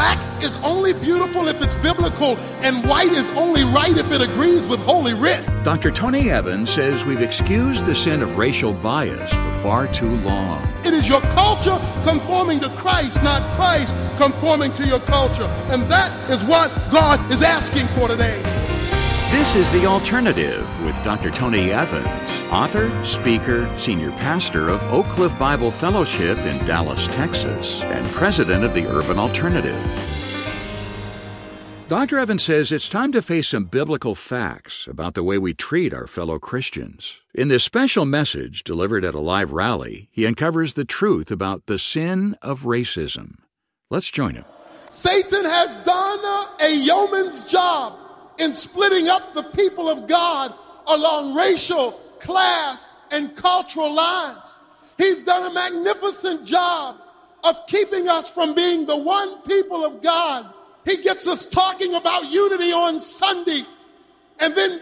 black is only beautiful if it's biblical, and white is only right if it agrees with Holy Writ. Dr. Tony Evans says we've excused the sin of racial bias for far too long. It is your culture conforming to Christ, not Christ conforming to your culture. And that is what God is asking for today. This is The Alternative with Dr. Tony Evans, author, speaker, senior pastor of Oak Cliff Bible Fellowship in Dallas, Texas, and president of the Urban Alternative. Dr. Evans says it's time to face some biblical facts about the way we treat our fellow Christians. In this special message delivered at a live rally, he uncovers the truth about the sin of racism. Let's join him. Satan has done a yeoman's job in splitting up the people of God along racial, class, and cultural lines. He's done a magnificent job of keeping us from being the one people of God. He gets us talking about unity on Sunday and then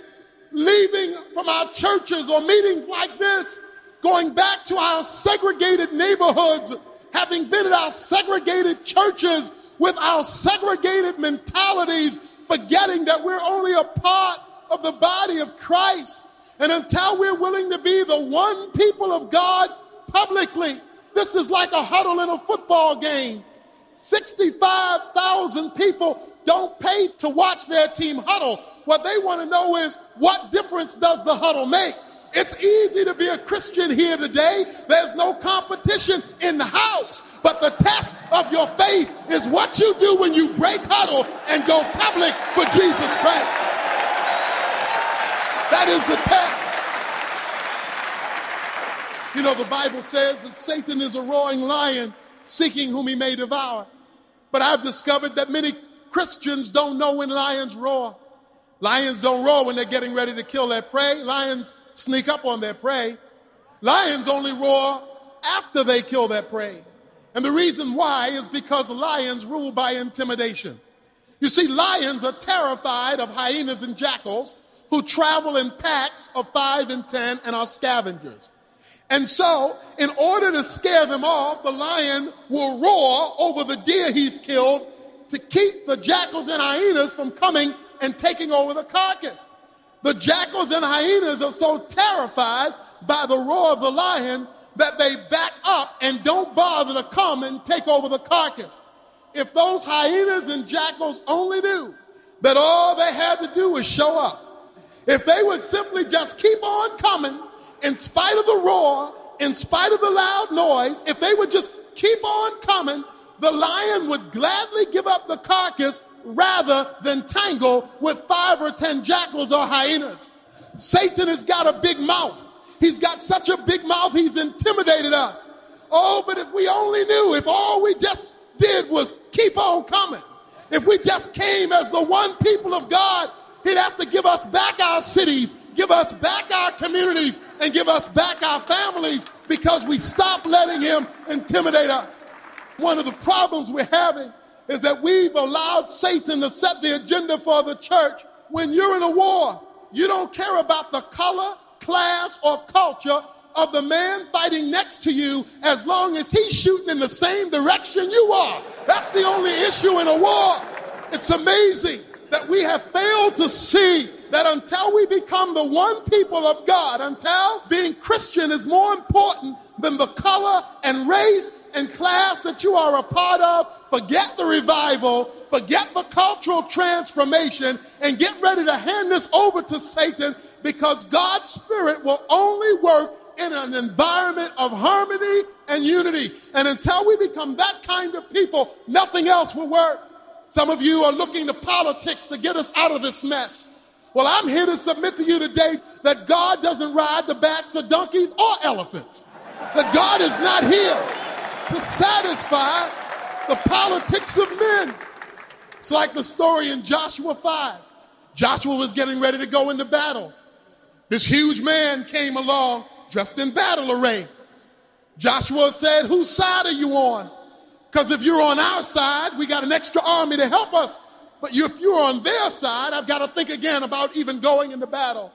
leaving from our churches or meetings like this, going back to our segregated neighborhoods, having been at our segregated churches with our segregated mentalities, forgetting that we're only a part of the body of Christ. And until we're willing to be the one people of God publicly, this is like a huddle in a football game. 65,000 people don't pay to watch their team huddle. What they want to know is what difference does the huddle make? It's easy to be a Christian here today. There's no competition in the house. But the test of your faith is what you do when you break huddle and go public for Jesus Christ. That is the test. You know, the Bible says that Satan is a roaring lion seeking whom he may devour. But I've discovered that many Christians don't know when lions roar. Lions don't roar when they're getting ready to kill their prey. Lions sneak up on their prey. Lions only roar after they kill their prey. And the reason why is because lions rule by intimidation. You see, lions are terrified of hyenas and jackals who travel in packs of five and ten and are scavengers. And so, in order to scare them off, the lion will roar over the deer he's killed to keep the jackals and hyenas from coming and taking over the carcass. The jackals and hyenas are so terrified by the roar of the lion that they back up and don't bother to come and take over the carcass. If those hyenas and jackals only knew that all they had to do was show up, if they would simply just keep on coming in spite of the roar, in spite of the loud noise, if they would just keep on coming, the lion would gladly give up the carcass rather than tangle with five or ten jackals or hyenas. Satan has got a big mouth. He's got such a big mouth, he's intimidated us. Oh, but if we only knew, if all we just did was keep on coming, if we just came as the one people of God, he'd have to give us back our cities, give us back our communities, and give us back our families because we stopped letting him intimidate us. One of the problems we're having is that we've allowed Satan to set the agenda for the church. When you're in a war, you don't care about the color, class, or culture of the man fighting next to you as long as he's shooting in the same direction you are. That's the only issue in a war. It's amazing that we have failed to see that until we become the one people of God, until being Christian is more important than the color and race and class that you are a part of, forget the revival, forget the cultural transformation, and get ready to hand this over to Satan because God's Spirit will only work in an environment of harmony and unity. And until we become that kind of people, nothing else will work. Some of you are looking to politics to get us out of this mess. Well, I'm here to submit to you today that God doesn't ride the backs of donkeys or elephants. That God is not here to satisfy the politics of men. It's like the story in Joshua 5. Joshua was getting ready to go into battle. This huge man came along dressed in battle array. Joshua said, Whose side are you on? Because if you're on our side, we got an extra army to help us. But if you're on their side, I've got to think again about even going into battle.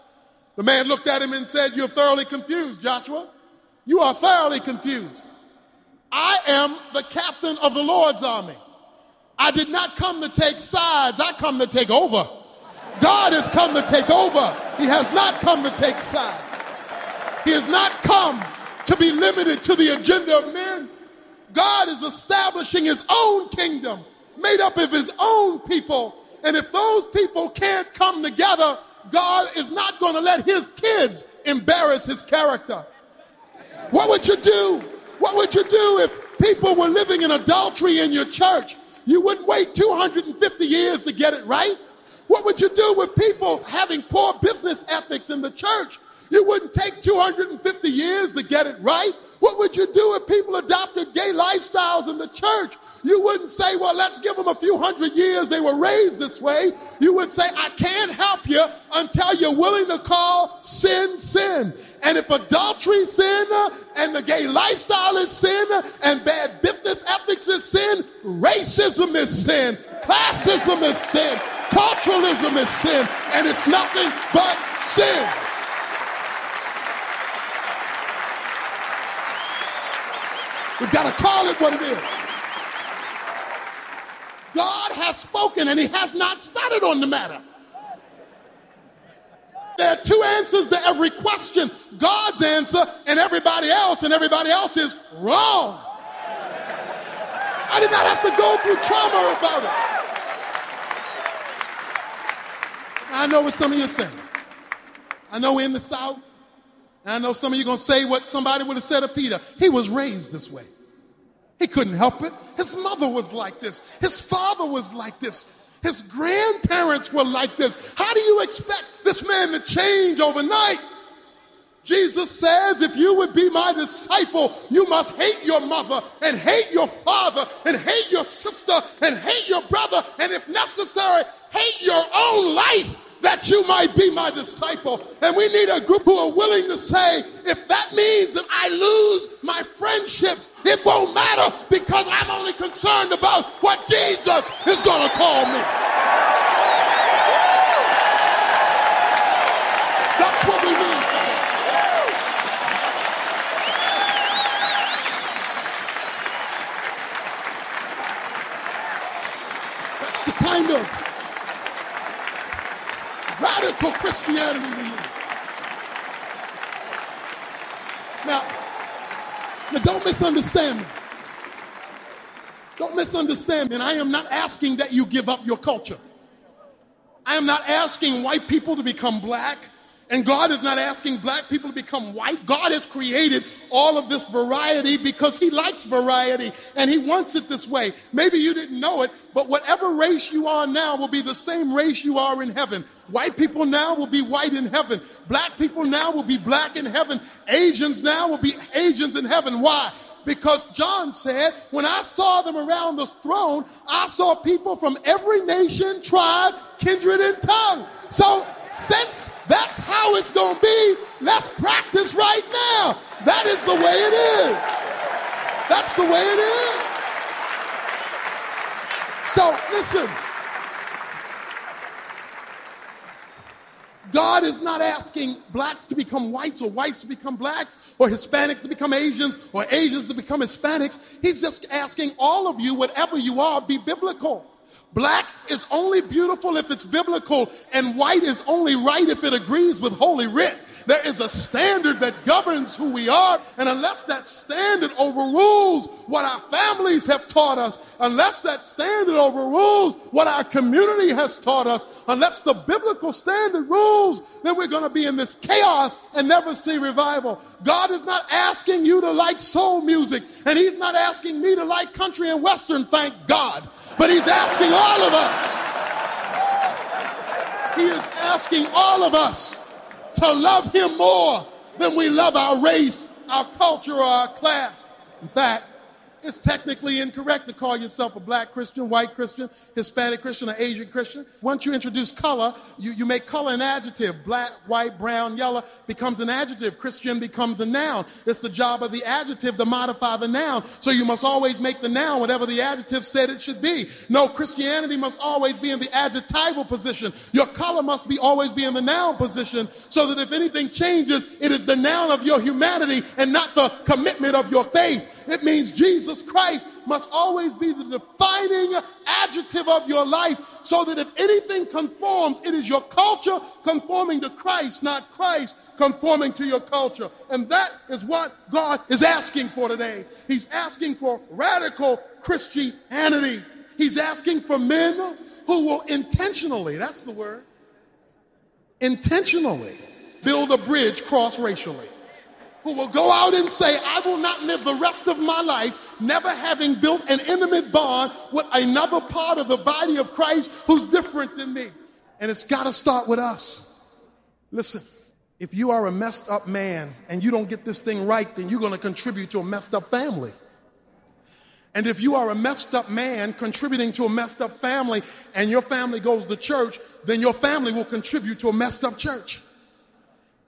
The man looked at him and said, You're thoroughly confused, Joshua. You are thoroughly confused. I am the captain of the Lord's army. I did not come to take sides, I come to take over. God has come to take over. He has not come to take sides. He has not come to be limited to the agenda of men. God is establishing his own kingdom made up of his own people. And if those people can't come together, God is not going to let his kids embarrass his character. What would you do? What would you do if people were living in adultery in your church? You wouldn't wait 250 years to get it right. What would you do with people having poor business ethics in the church? You wouldn't take 250 years to get it right. What would you do if people adopted gay lifestyles in the church? You wouldn't say, well, let's give them a few hundred years. They were raised this way. You would say, I can't help you until you're willing to call sin sin. And if adultery sin and the gay lifestyle is sin and bad business ethics is sin, racism is sin, classism is sin, culturalism is sin, and it's nothing but sin. We've got to call it what it is. Has spoken and he has not started on the matter. There are two answers to every question God's answer and everybody else, and everybody else is wrong. I did not have to go through trauma about it. I know what some of you are saying. I know we're in the South. I know some of you are going to say what somebody would have said of Peter. He was raised this way. He couldn't help it. His mother was like this. His father was like this. His grandparents were like this. How do you expect this man to change overnight? Jesus says, if you would be my disciple, you must hate your mother and hate your father and hate your sister and hate your brother and if necessary, hate your own life that you might be my disciple. And we need a group who are willing to say, if that means that I lose my friendships, it won't matter because I'm only concerned about what Jesus is going to call me. That's what we need. That's the kind of radical Christianity we need. Now, now don't misunderstand me. Don't misunderstand me. And I am not asking that you give up your culture. I am not asking white people to become black. And God is not asking black people to become white. God has created all of this variety because He likes variety and He wants it this way. Maybe you didn't know it, but whatever race you are now will be the same race you are in heaven. White people now will be white in heaven. Black people now will be black in heaven. Asians now will be Asians in heaven. Why? because John said, when I saw them around the throne, I saw people from every nation, tribe, kindred, and tongue. So since that's how it's going to be, let's practice right now. That is the way it is. That's the way it is. So listen. God is not asking blacks to become whites or whites to become blacks or Hispanics to become Asians or Asians to become Hispanics. He's just asking all of you, whatever you are, be biblical. Black is only beautiful if it's biblical, and white is only right if it agrees with Holy Writ. There is a standard that governs who we are, and unless that standard overrules what our families have taught us, unless that standard overrules what our community has taught us, unless the biblical standard rules, then we're going to be in this chaos and never see revival. God is not asking you to like soul music, and He's not asking me to like country and western, thank God, but He's asking all of us. He is asking all of us to love him more than we love our race, our culture, or our class. In fact, it's technically incorrect to call yourself a black Christian, white Christian, Hispanic Christian, or Asian Christian. Once you introduce color, you, you make color an adjective. Black, white, brown, yellow becomes an adjective. Christian becomes a noun. It's the job of the adjective to modify the noun. So you must always make the noun whatever the adjective said it should be. No, Christianity must always be in the adjectival position. Your color must be always be in the noun position so that if anything changes, it is the noun of your humanity and not the commitment of your faith. It means Jesus Christ must always be the defining adjective of your life so that if anything conforms, it is your culture conforming to Christ, not Christ conforming to your culture. And that is what God is asking for today. He's asking for radical Christianity. He's asking for men who will intentionally, that's the word, intentionally build a bridge cross racially. Who will go out and say, I will not live the rest of my life never having built an intimate bond with another part of the body of Christ who's different than me. And it's got to start with us. Listen, if you are a messed up man and you don't get this thing right, then you're going to contribute to a messed up family. And if you are a messed up man contributing to a messed up family and your family goes to church, then your family will contribute to a messed up church.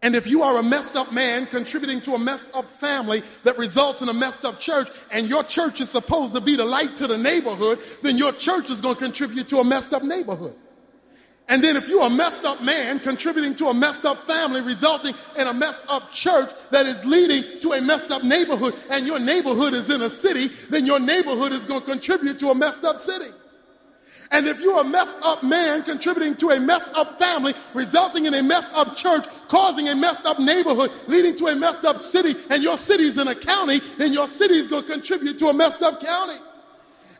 And if you are a messed up man contributing to a messed up family that results in a messed up church, and your church is supposed to be the light to the neighborhood, then your church is going to contribute to a messed up neighborhood. And then if you're a messed up man contributing to a messed up family, resulting in a messed up church that is leading to a messed up neighborhood, and your neighborhood is in a city, then your neighborhood is going to contribute to a messed up city. And if you're a messed up man contributing to a messed up family, resulting in a messed up church, causing a messed up neighborhood, leading to a messed up city, and your city's in a county, then your city's going to contribute to a messed up county.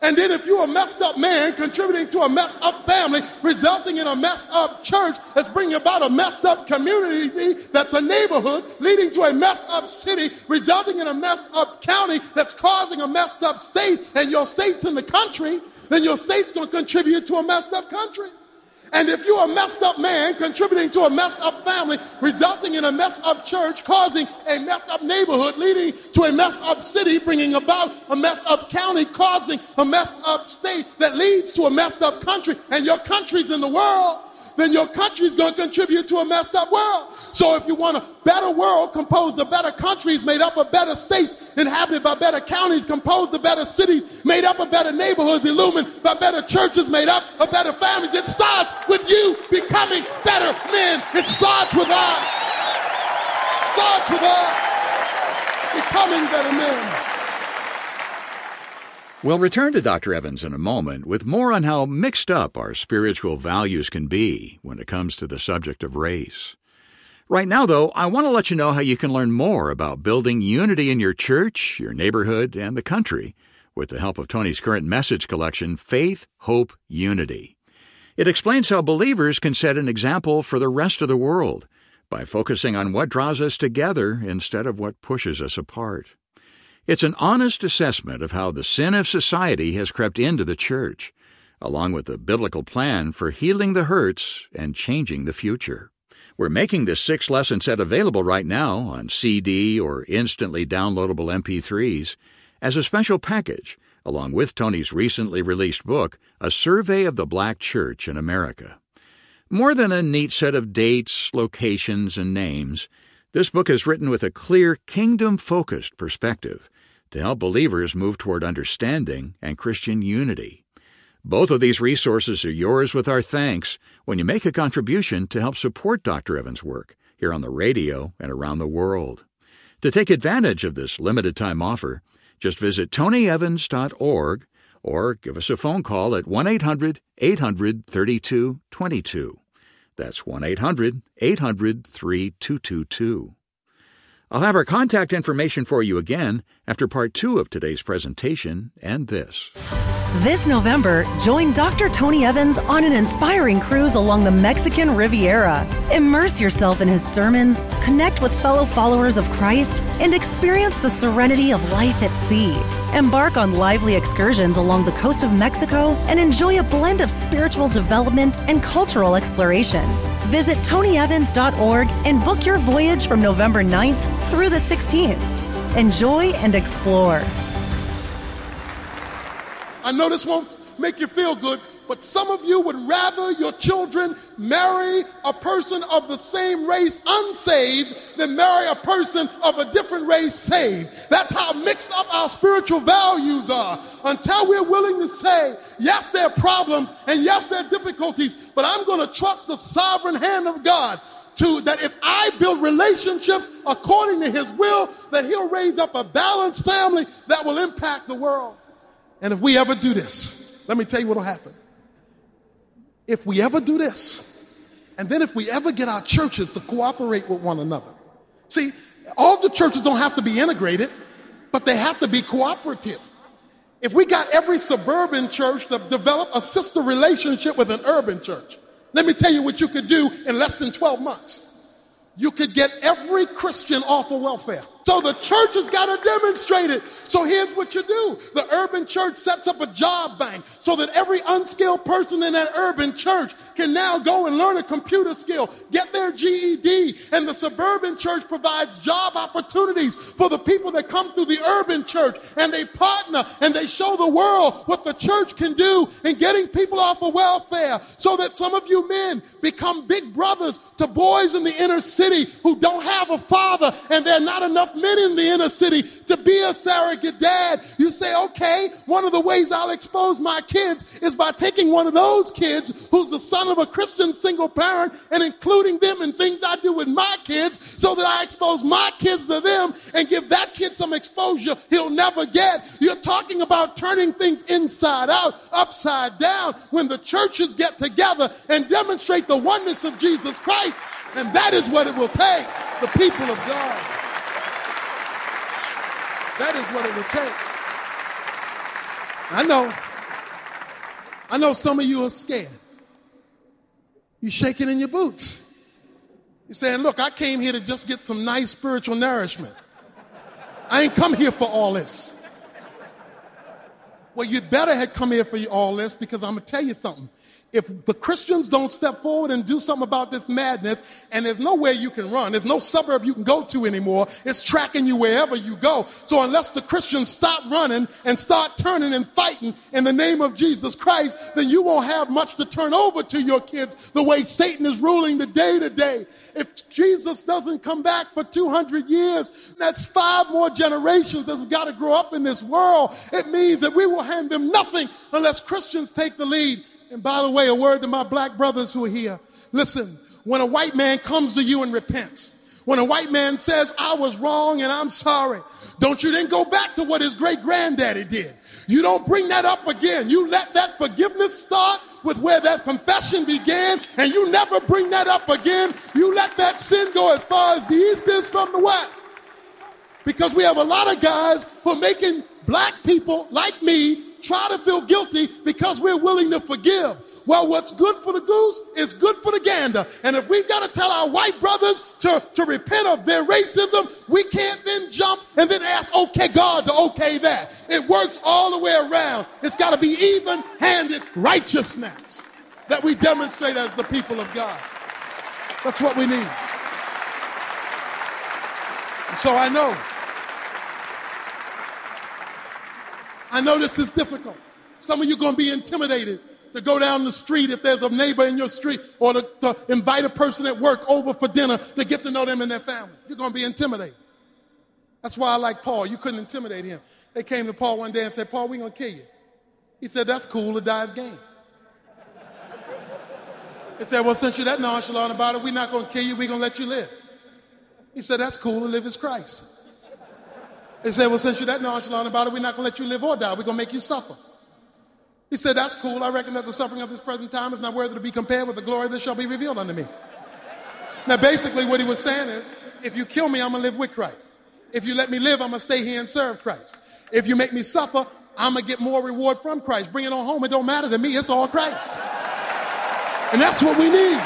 And then if you're a messed up man contributing to a messed up family, resulting in a messed up church that's bringing about a messed up community that's a neighborhood, leading to a messed up city, resulting in a messed up county that's causing a messed up state, and your state's in the country, then your state's going to contribute to a messed up country. And if you're a messed up man contributing to a messed up family, resulting in a messed up church, causing a messed up neighborhood, leading to a messed up city, bringing about a messed up county, causing a messed up state that leads to a messed up country, and your country's in the world, then your country is going to contribute to a messed up world. So if you want a better world composed of better countries made up of better states inhabited by better counties composed of better cities made up of better neighborhoods illumined by better churches made up of better families, it starts with you becoming better men. It starts with us. Starts with us becoming better men. We'll return to Dr. Evans in a moment with more on how mixed up our spiritual values can be when it comes to the subject of race. Right now, though, I want to let you know how you can learn more about building unity in your church, your neighborhood, and the country with the help of Tony's current message collection, Faith, Hope, Unity. It explains how believers can set an example for the rest of the world by focusing on what draws us together instead of what pushes us apart. It's an honest assessment of how the sin of society has crept into the church, along with a biblical plan for healing the hurts and changing the future. We're making this six lesson set available right now on CD or instantly downloadable MP3s as a special package, along with Tony's recently released book, A Survey of the Black Church in America. More than a neat set of dates, locations, and names, this book is written with a clear, kingdom focused perspective to help believers move toward understanding and Christian unity. Both of these resources are yours with our thanks when you make a contribution to help support Dr. Evans' work here on the radio and around the world. To take advantage of this limited time offer, just visit tonyevans.org or give us a phone call at 1 800 800 3222. That's 1 800 800 3222. I'll have our contact information for you again after part two of today's presentation and this. This November, join Dr. Tony Evans on an inspiring cruise along the Mexican Riviera. Immerse yourself in his sermons, connect with fellow followers of Christ, and experience the serenity of life at sea. Embark on lively excursions along the coast of Mexico and enjoy a blend of spiritual development and cultural exploration. Visit tonyevans.org and book your voyage from November 9th through the 16th. Enjoy and explore. I know this won't make you feel good, but some of you would rather your children marry a person of the same race unsaved than marry a person of a different race saved. That's how mixed up our spiritual values are. Until we're willing to say, yes, there are problems and yes, there are difficulties, but I'm going to trust the sovereign hand of God to that if I build relationships according to his will, that he'll raise up a balanced family that will impact the world. And if we ever do this, let me tell you what'll happen. If we ever do this, and then if we ever get our churches to cooperate with one another. See, all the churches don't have to be integrated, but they have to be cooperative. If we got every suburban church to develop a sister relationship with an urban church, let me tell you what you could do in less than 12 months. You could get every Christian off of welfare. So the church has got to demonstrate it. So here's what you do. The urban church sets up a job bank so that every unskilled person in that urban church can now go and learn a computer skill, get their GED. And the suburban church provides job opportunities for the people that come through the urban church and they partner and they show the world what the church can do in getting people off of welfare so that some of you men become big brothers to boys in the inner city who don't have a father and they're not enough men in the inner city to be a surrogate dad. You say, okay, one of the ways I'll expose my kids is by taking one of those kids who's the son of a Christian single parent and including them in things I do with my kids so that I expose my kids to them and give that kid some exposure he'll never get. You're talking about turning things inside out, upside down when the churches get together and demonstrate the oneness of Jesus Christ. And that is what it will take, the people of God. That is what it would take. I know. I know some of you are scared. You're shaking in your boots. You're saying, Look, I came here to just get some nice spiritual nourishment. I ain't come here for all this. Well, you'd better have come here for all this because I'm going to tell you something if the Christians don't step forward and do something about this madness, and there's nowhere you can run, there's no suburb you can go to anymore, it's tracking you wherever you go. So unless the Christians stop running and start turning and fighting in the name of Jesus Christ, then you won't have much to turn over to your kids the way Satan is ruling the day to day. If Jesus doesn't come back for 200 years, that's five more generations that's got to grow up in this world. It means that we will hand them nothing unless Christians take the lead. And by the way, a word to my black brothers who are here. Listen, when a white man comes to you and repents, when a white man says, I was wrong and I'm sorry, don't you then go back to what his great granddaddy did. You don't bring that up again. You let that forgiveness start with where that confession began and you never bring that up again. You let that sin go as far as the east is from the west. Because we have a lot of guys who are making black people like me try to feel guilty because we're willing to forgive. Well, what's good for the goose is good for the gander. And if we've got to tell our white brothers to, to repent of their racism, we can't then jump and then ask, okay, God to okay that. It works all the way around. It's got to be even handed righteousness that we demonstrate as the people of God. That's what we need. And so I know I know this is difficult. Some of you are going to be intimidated to go down the street if there's a neighbor in your street or to, to, invite a person at work over for dinner to get to know them and their family. You're going to be intimidated. That's why I like Paul. You couldn't intimidate him. They came to Paul one day and said, Paul, we're going to kill you. He said, that's cool. The die is game. They said, well, since you're that nonchalant about it, we're not going to kill you. We're going to let you live. He said, that's cool. To live is Christ. They said, Well, since you're that nonchalant about it, we're not going to let you live or die. We're going to make you suffer. He said, That's cool. I reckon that the suffering of this present time is not worthy to be compared with the glory that shall be revealed unto me. Now, basically, what he was saying is, if you kill me, I'm going to live with Christ. If you let me live, I'm going to stay here and serve Christ. If you make me suffer, I'm going to get more reward from Christ. Bring it on home. It don't matter to me. It's all Christ. And that's what we need.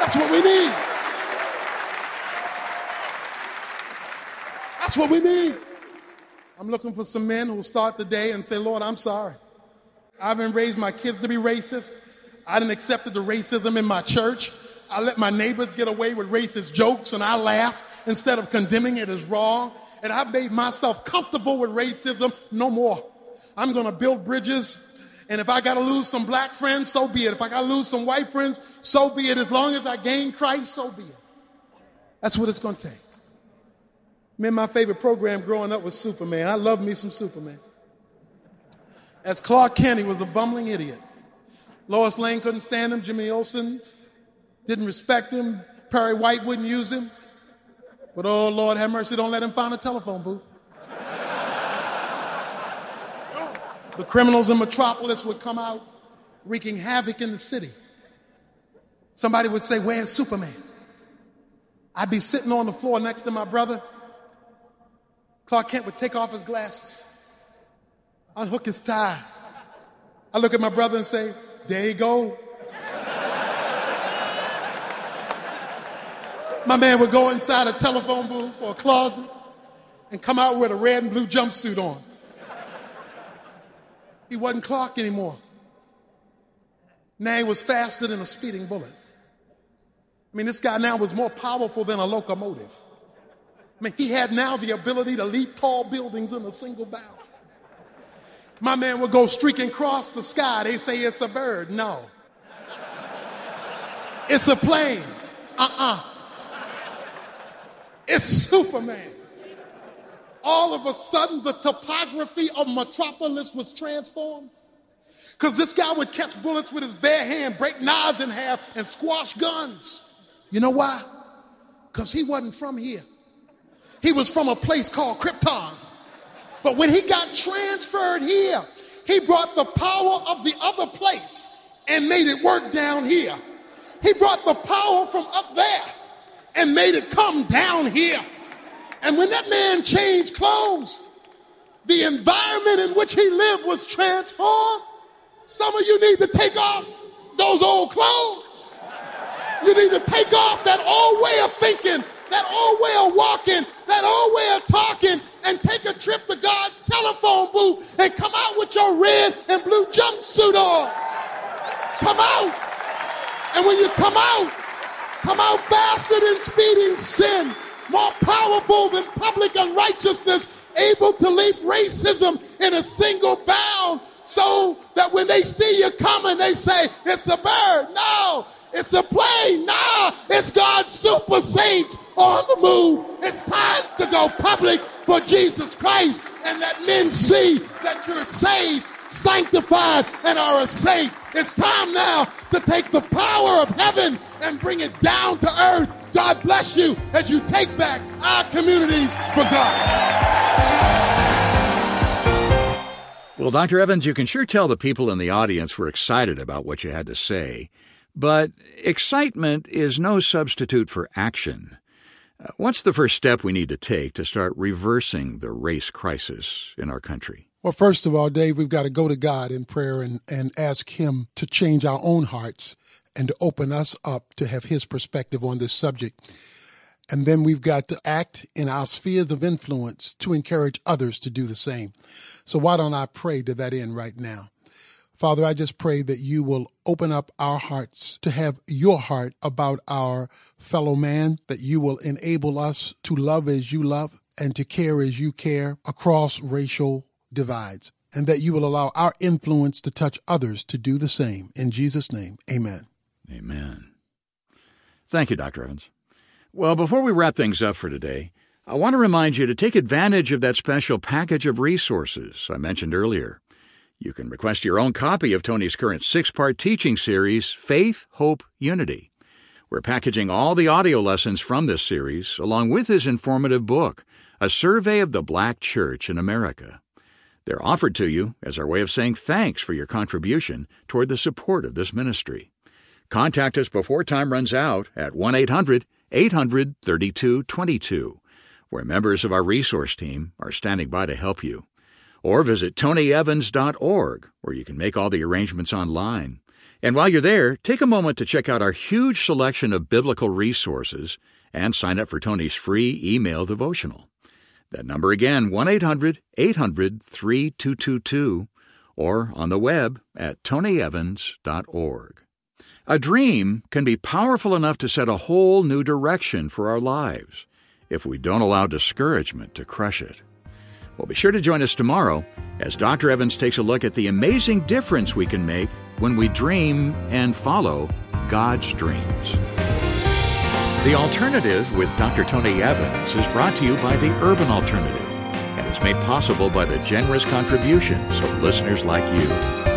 That's what we need. That's what we need. I'm looking for some men who will start the day and say, Lord, I'm sorry. I haven't raised my kids to be racist. I didn't accept the racism in my church. I let my neighbors get away with racist jokes and I laugh instead of condemning it as wrong. And I made myself comfortable with racism no more. I'm going to build bridges. And if I got to lose some black friends, so be it. If I got to lose some white friends, so be it. As long as I gain Christ, so be it. That's what it's going to take. Man, my favorite program growing up was Superman. I love me some Superman. As Clark Kent, was a bumbling idiot. Lois Lane couldn't stand him. Jimmy Olsen Didn't respect him. Perry White wouldn't use him. But oh, Lord, have mercy, don't let him find a telephone booth. the criminals in Metropolis would come out wreaking havoc in the city. Somebody would say, Where's Superman? I'd be sitting on the floor next to my brother. Clark Kent would take off his glasses, unhook his tie. I look at my brother and say, There you go. my man would go inside a telephone booth or a closet and come out with a red and blue jumpsuit on. He wasn't Clark anymore. Now he was faster than a speeding bullet. I mean, this guy now was more powerful than a locomotive. I mean, he had now the ability to leap tall buildings in a single bound. My man would go streaking across the sky. They say it's a bird. No. It's a plane. Uh uh It's Superman. All of a sudden, the topography of Metropolis was transformed. Because this guy would catch bullets with his bare hand, break knives in half, and squash guns. You know why? Because he wasn't from here. He was from a place called Krypton. But when he got transferred here, he brought the power of the other place and made it work down here. He brought the power from up there and made it come down here. And when that man changed clothes, the environment in which he lived was transformed. Some of you need to take off those old clothes. You need to take off that old way of thinking, that old way of walking, that old way of talking, and take a trip to God's telephone booth and come out with your red and blue jumpsuit on. Come out. And when you come out, come out faster than speeding sin, more powerful than public unrighteousness, able to leap racism in a single bound so that when they see you coming, they say, it's a bird. No, it's a plane. No, it's God's super saints on the move. It's time to go public for Jesus Christ and let men see that you're saved, sanctified, and are a saint. It's time now to take the power of heaven and bring it down to earth. God bless you as you take back our communities for God. Well, Dr. Evans, you can sure tell the people in the audience were excited about what you had to say. But excitement is no substitute for action. Uh, what's the first step we need to take to start reversing the race crisis in our country? Well, first of all, Dave, we've got to go to God in prayer and, and ask Him to change our own hearts and to open us up to have His perspective on this subject. And then we've got to act in our spheres of influence to encourage others to do the same. So why don't I pray to that end right now? Father, I just pray that you will open up our hearts to have your heart about our fellow man, that you will enable us to love as you love and to care as you care across racial divides, and that you will allow our influence to touch others to do the same. In Jesus' name, amen. Amen. Thank you, Dr. Evans. Well, before we wrap things up for today, I want to remind you to take advantage of that special package of resources I mentioned earlier. You can request your own copy of Tony's current six part teaching series, Faith, Hope, Unity. We're packaging all the audio lessons from this series, along with his informative book, A Survey of the Black Church in America. They're offered to you as our way of saying thanks for your contribution toward the support of this ministry. Contact us before time runs out at 1 800 800 3222, where members of our resource team are standing by to help you. Or visit tonyevans.org, where you can make all the arrangements online. And while you're there, take a moment to check out our huge selection of biblical resources and sign up for Tony's free email devotional. That number again, 1 800 800 3222, or on the web at tonyevans.org. A dream can be powerful enough to set a whole new direction for our lives if we don't allow discouragement to crush it. Well, be sure to join us tomorrow as Dr. Evans takes a look at the amazing difference we can make when we dream and follow God's dreams. The Alternative with Dr. Tony Evans is brought to you by the Urban Alternative and is made possible by the generous contributions of listeners like you.